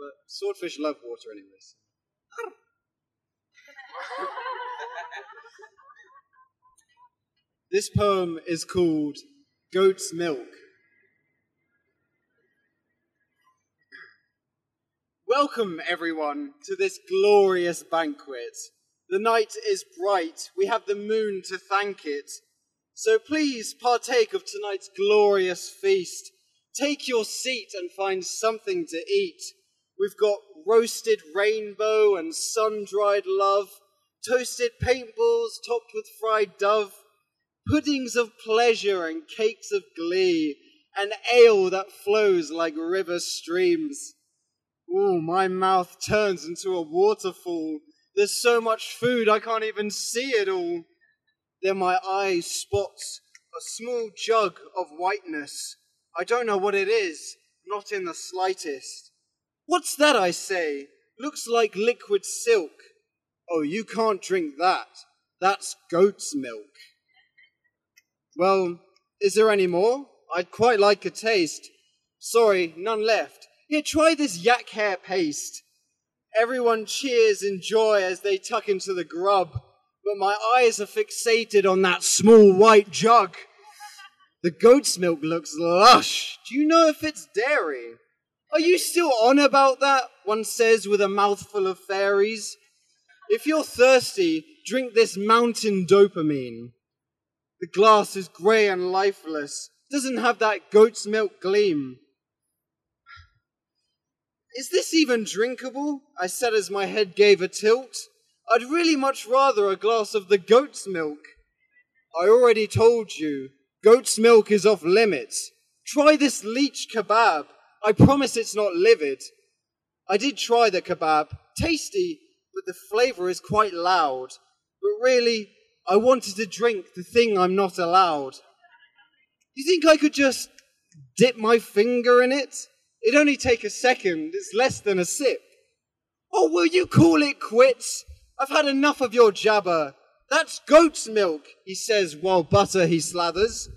but swordfish love water anyways. this poem is called Goat's Milk. Welcome, everyone, to this glorious banquet. The night is bright. We have the moon to thank it. So please partake of tonight's glorious feast. Take your seat and find something to eat. We've got roasted rainbow and sun dried love, toasted paintballs topped with fried dove, puddings of pleasure and cakes of glee, and ale that flows like river streams. Ooh, my mouth turns into a waterfall. There's so much food I can't even see it all. Then my eye spots a small jug of whiteness. I don't know what it is, not in the slightest. What's that, I say? Looks like liquid silk. Oh, you can't drink that. That's goat's milk. Well, is there any more? I'd quite like a taste. Sorry, none left. Here, try this yak hair paste. Everyone cheers in joy as they tuck into the grub, but my eyes are fixated on that small white jug. The goat's milk looks lush. Do you know if it's dairy? Are you still on about that? One says with a mouthful of fairies. If you're thirsty, drink this mountain dopamine. The glass is grey and lifeless, doesn't have that goat's milk gleam. Is this even drinkable? I said as my head gave a tilt. I'd really much rather a glass of the goat's milk. I already told you, goat's milk is off limits. Try this leech kebab. I promise it's not livid. I did try the kebab. Tasty, but the flavor is quite loud. But really, I wanted to drink the thing I'm not allowed. You think I could just dip my finger in it? It'd only take a second. It's less than a sip. Oh, will you call it quits? I've had enough of your jabber. That's goat's milk, he says while butter he slathers.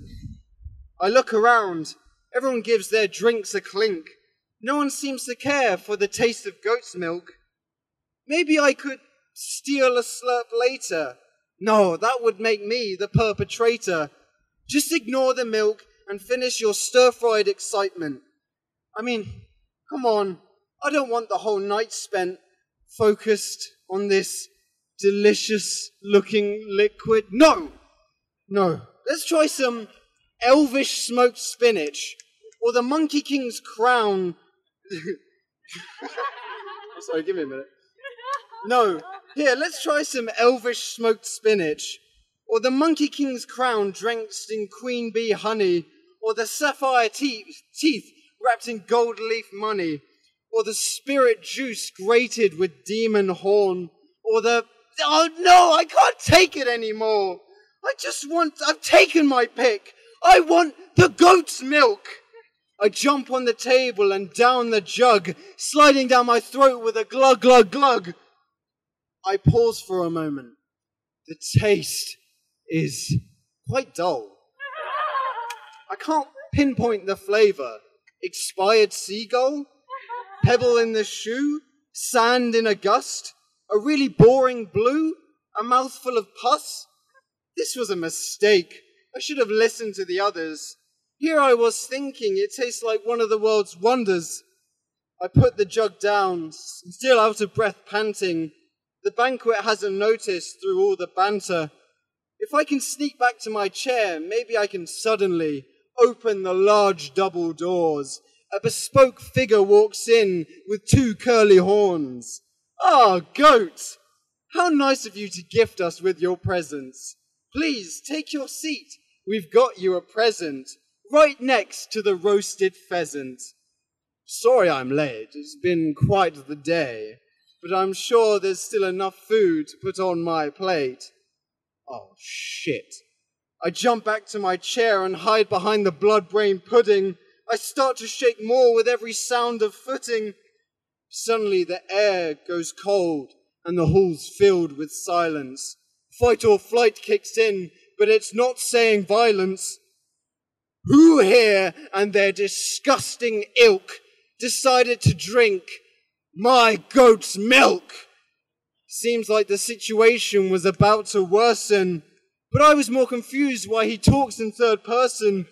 I look around. Everyone gives their drinks a clink. No one seems to care for the taste of goat's milk. Maybe I could steal a slurp later. No, that would make me the perpetrator. Just ignore the milk and finish your stir fried excitement. I mean, come on. I don't want the whole night spent focused on this delicious looking liquid. No! No. Let's try some elvish smoked spinach or the Monkey King's crown. Sorry, give me a minute. No. Here, let's try some elvish smoked spinach or the Monkey King's crown drenched in queen bee honey or the sapphire te- teeth wrapped in gold leaf money, or the spirit juice grated with demon horn, or the, oh no, I can't take it anymore. I just want, I've taken my pick. I want the goat's milk. I jump on the table and down the jug, sliding down my throat with a glug, glug, glug. I pause for a moment. The taste is quite dull. I can't pinpoint the flavor expired seagull, pebble in the shoe, sand in a gust, a really boring blue, a mouthful of pus. This was a mistake. I should have listened to the others. Here I was thinking it tastes like one of the world's wonders. I put the jug down, still out of breath, panting. The banquet hasn't noticed through all the banter. If I can sneak back to my chair, maybe I can suddenly open the large double doors. A bespoke figure walks in with two curly horns. Ah, goat! How nice of you to gift us with your presence. Please take your seat. We've got you a present right next to the roasted pheasant. Sorry I'm late. It's been quite the day, but I'm sure there's still enough food to put on my plate. Oh, shit. I jump back to my chair and hide behind the blood brain pudding. I start to shake more with every sound of footing. Suddenly the air goes cold and the hall's filled with silence. Fight or flight kicks in, but it's not saying violence. Who here and their disgusting ilk decided to drink My goat's milk! Seems like the situation was about to worsen, but I was more confused why he talks in third person.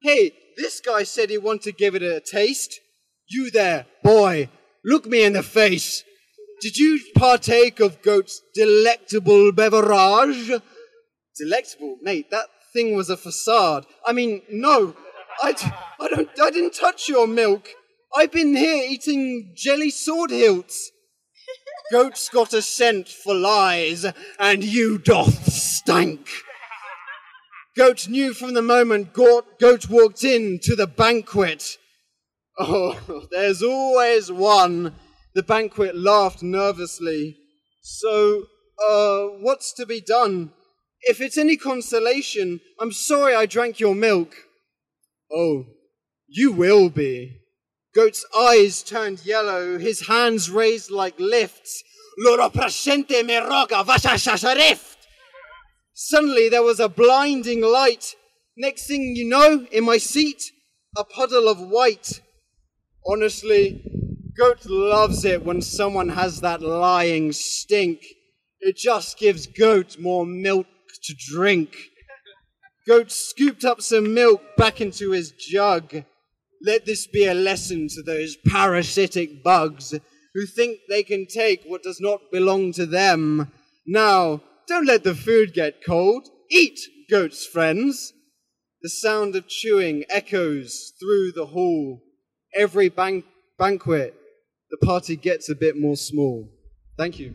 Hey, this guy said he wanted to give it a taste. You there, boy, look me in the face. Did you partake of goat's delectable beverage? Delectable, mate, that thing was a facade. I mean, no, I, I don't, I didn't touch your milk. I've been here eating jelly sword hilts. Goat's got a scent for lies, and you doth stank. Goat knew from the moment Goat walked in to the banquet. Oh, there's always one. The banquet laughed nervously. So, uh, what's to be done? If it's any consolation, I'm sorry I drank your milk. Oh, you will be. Goat's eyes turned yellow, his hands raised like lifts. Loro presente me roga rift. Suddenly there was a blinding light. Next thing you know, in my seat, a puddle of white. Honestly, Goat loves it when someone has that lying stink. It just gives Goat more milk to drink. Goat scooped up some milk back into his jug. Let this be a lesson to those parasitic bugs who think they can take what does not belong to them. Now, don't let the food get cold. Eat, goat's friends. The sound of chewing echoes through the hall. Every ban- banquet, the party gets a bit more small. Thank you.